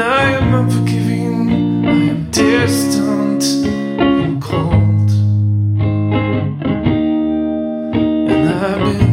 And I am unforgiving, I am distant and cold. And I've been